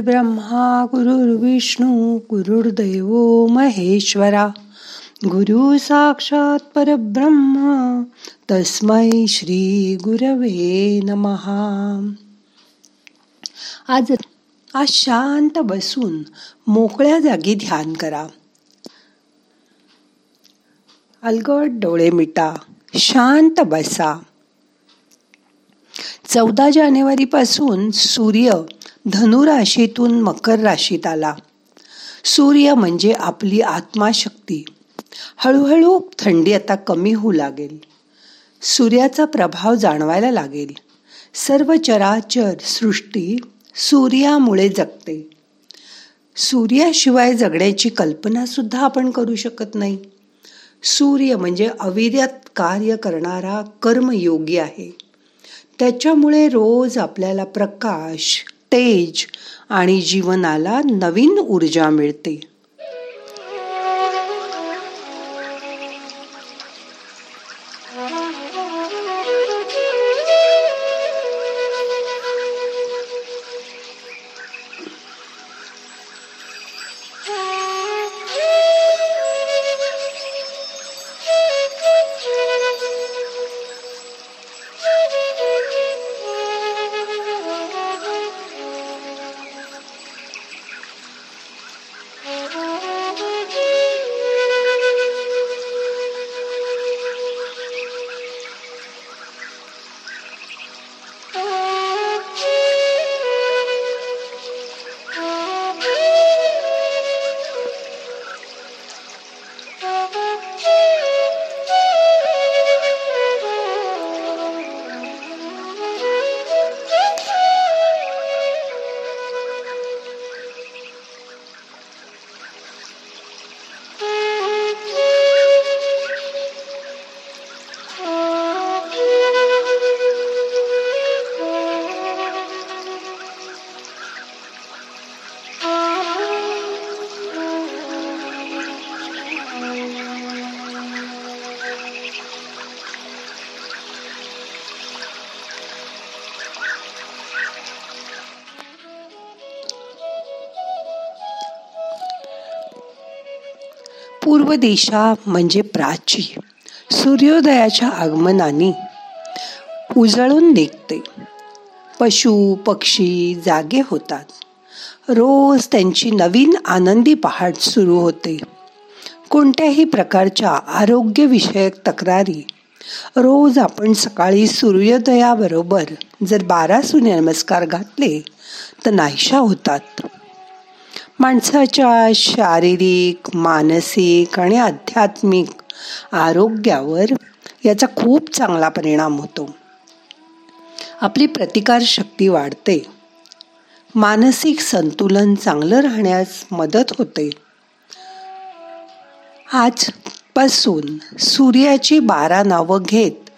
ब्रह्मा गुरुर्विष्णू गुरुर्दैव महेश्वरा. गुरु साक्षात परब्रह्म तस्मै श्री गुरवे नमहा आज आज शांत बसून मोकळ्या जागी ध्यान करा. अलगट डोळे मिटा शांत बसा. चौदा जानेवारीपासून सूर्य धनुराशीतून मकर राशीत आला. सूर्य म्हणजे आपली आत्माशक्ती. हळूहळू थंडी आता कमी होऊ लागेल. सूर्याचा प्रभाव जाणवायला लागेल. सर्व चराचर सृष्टी सूर्यामुळे जगते. सूर्याशिवाय जगण्याची कल्पना सुद्धा आपण करू शकत नाही. सूर्य म्हणजे अविर्यात कार्य करणारा कर्मयोगी आहे. त्याच्यामुळे रोज आपल्याला प्रकाश तेज आणि जीवनाला नवीन ऊर्जा मिळते. पूर्व दिशा म्हणजे प्राची. सूर्योदयाच्या आगमनाने उजळून निघते. पशु पक्षी जागे होतात. रोज त्यांची नवीन आनंदी पहाट सुरू होते. कोणत्याही प्रकारच्या आरोग्यविषयक तक्रारी रोज आपण सकाळी सूर्योदयाबरोबर जर बारा सूर्यनमस्कार घातले तर नाहीशा होतात. माणसाच्या शारीरिक मानसिक आणि आध्यात्मिक आरोग्यावर याचा खूप चांगला परिणाम होतो. आपली प्रतिकार शक्ती वाढते. मानसिक संतुलन चांगलं राहण्यास मदत होते. आजपासून सूर्याची बारा नावं घेत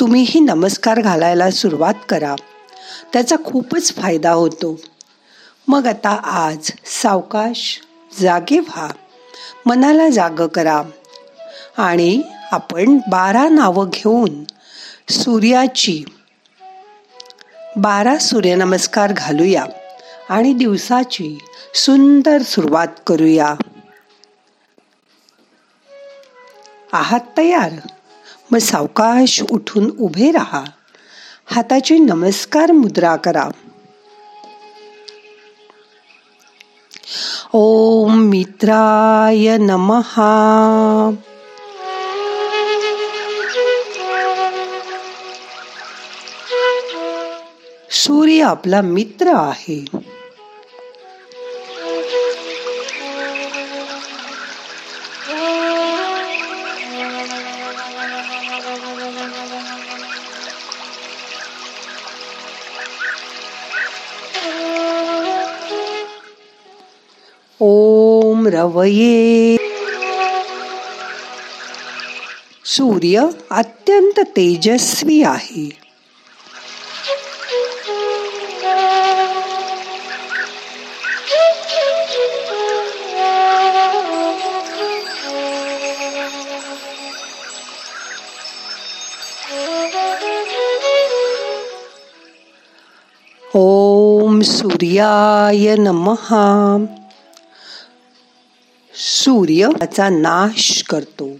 तुम्हीही नमस्कार घालायला सुरुवात करा. त्याचा खूपच फायदा होतो. मग आता आज सावकाश जागे व्हा. मनाला जाग करा. आणि आपण बारा नावं घेऊन सूर्याची बारा सूर्यनमस्कार घालूया आणि दिवसाची सुंदर सुरुवात करूया. आहात तयार? मग सावकाश उठून उभे राहा. हाताची नमस्कार मुद्रा करा. ओम मित्राय नमहा सूर्य आपला मित्र आहे। ओम रवये। सूर्य अत्यंत तेजस्वी आहे. ओम सूर्याय नमहा सूर्य त्याचा नाश करतो.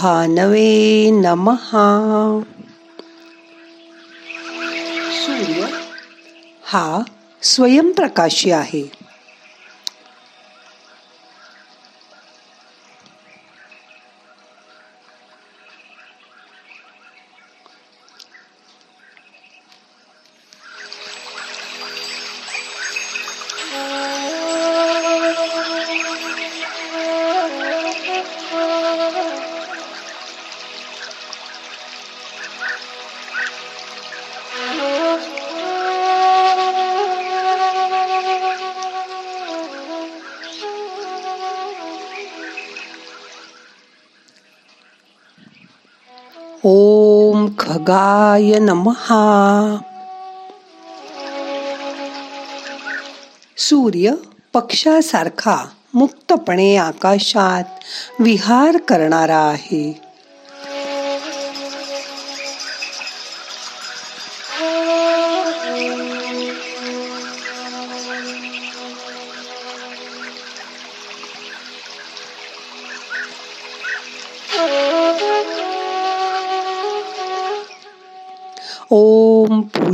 भानवे नमहा सूर्य। हा स्वयंप्रकाशी आहे. ओम खगाय नमहा सूर्य पक्षासारखा मुक्तपणे आकाशात विहार करणारा आहे.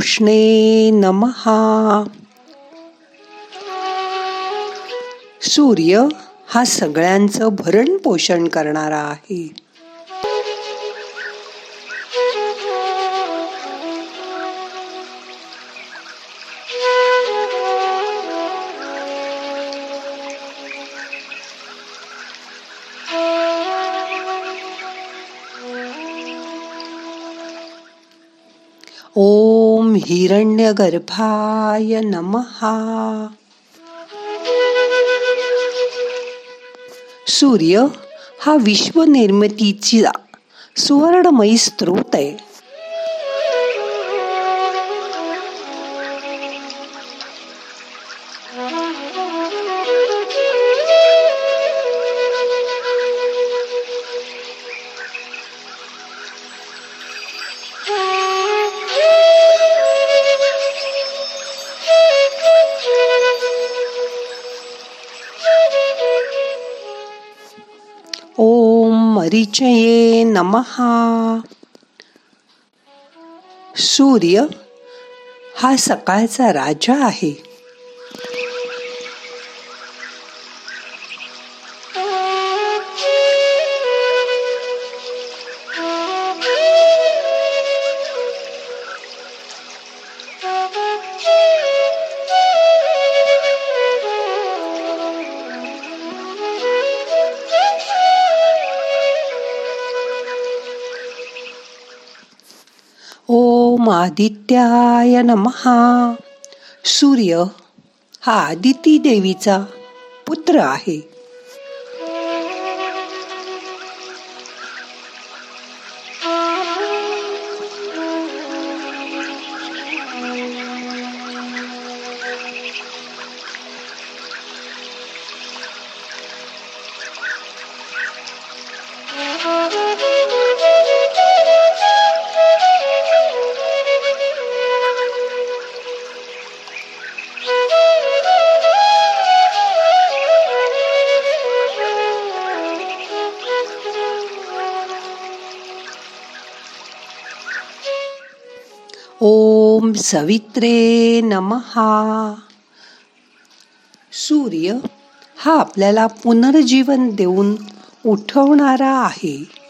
कृष्णे नमहा सूर्य हा सगळ्यांचं भरण पोषण करणारा आहे हिरण्यगर्भाय नमहा सूर्य हा विश्वनिर्मितीचा सुवर्णमयी स्त्रोत आहे. ओम मरीचये नमहा सूर्य हा सकाळचा राजा आहे. आदित्याय नमहा सूर्य हा आदिती देवीचा पुत्र आहे. ओम सवित्रे नमहा सूर्य हा आपल्याला पुनर्जीवन देऊन उठवणारा आहे.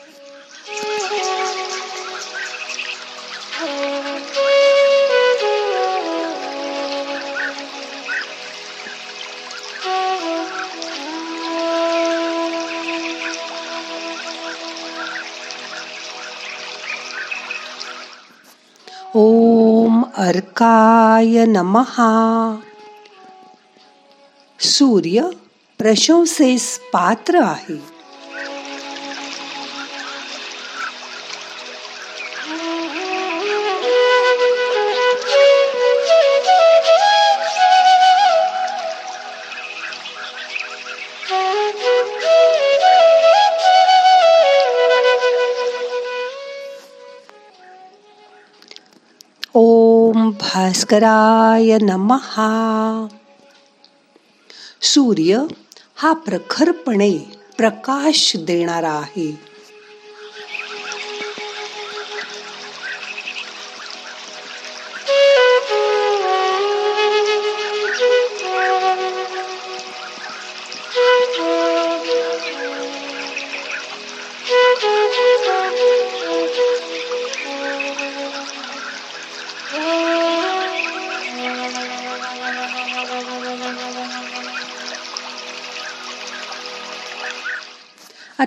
ओम अर्काय नमहा सूर्य प्रशंसेस पात्र आहे। भास्कराय नमहा सूर्य हा प्रखरपणे प्रकाश देणारा आहे.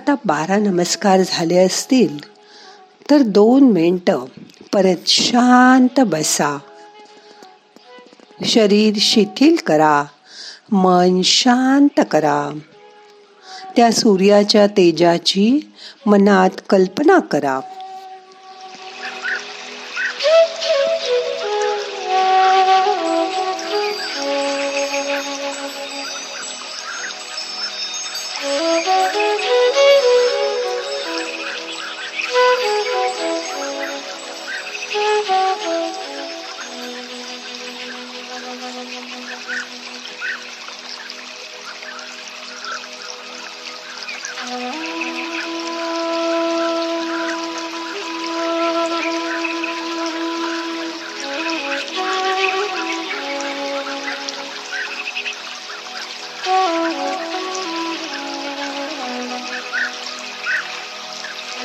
आता बारा नमस्कार झाले असतील तर दोन मिनटं परत शांत बसा. शरीर शिथिल करा मन शांत करा. त्या सूर्याच्या तेजाची मनात कल्पना करा.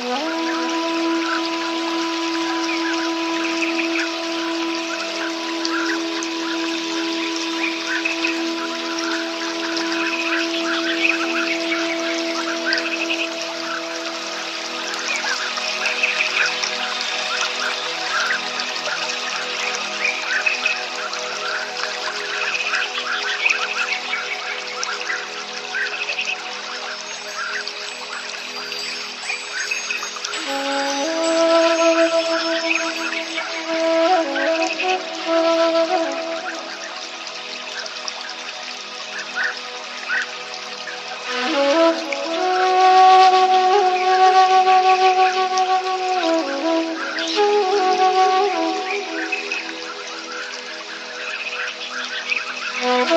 Whoa. Oh.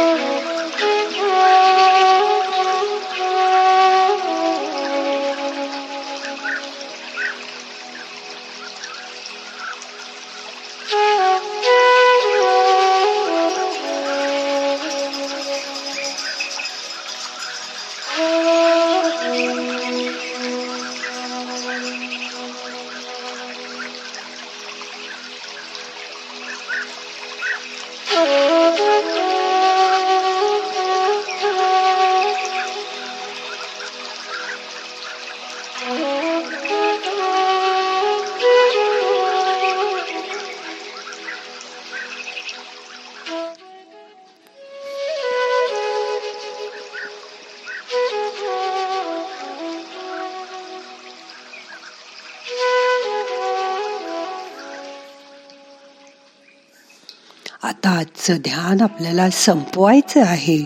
आता आजचं ध्यान आपल्याला संपवायचं आहे.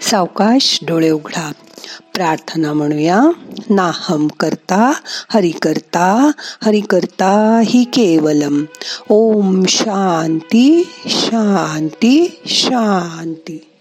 सावकाश डोळे उघडा. प्रार्थना म्हणूया. नाहम करता हरि करता हरि करता ही केवलम. ओम शांती शांती शांती.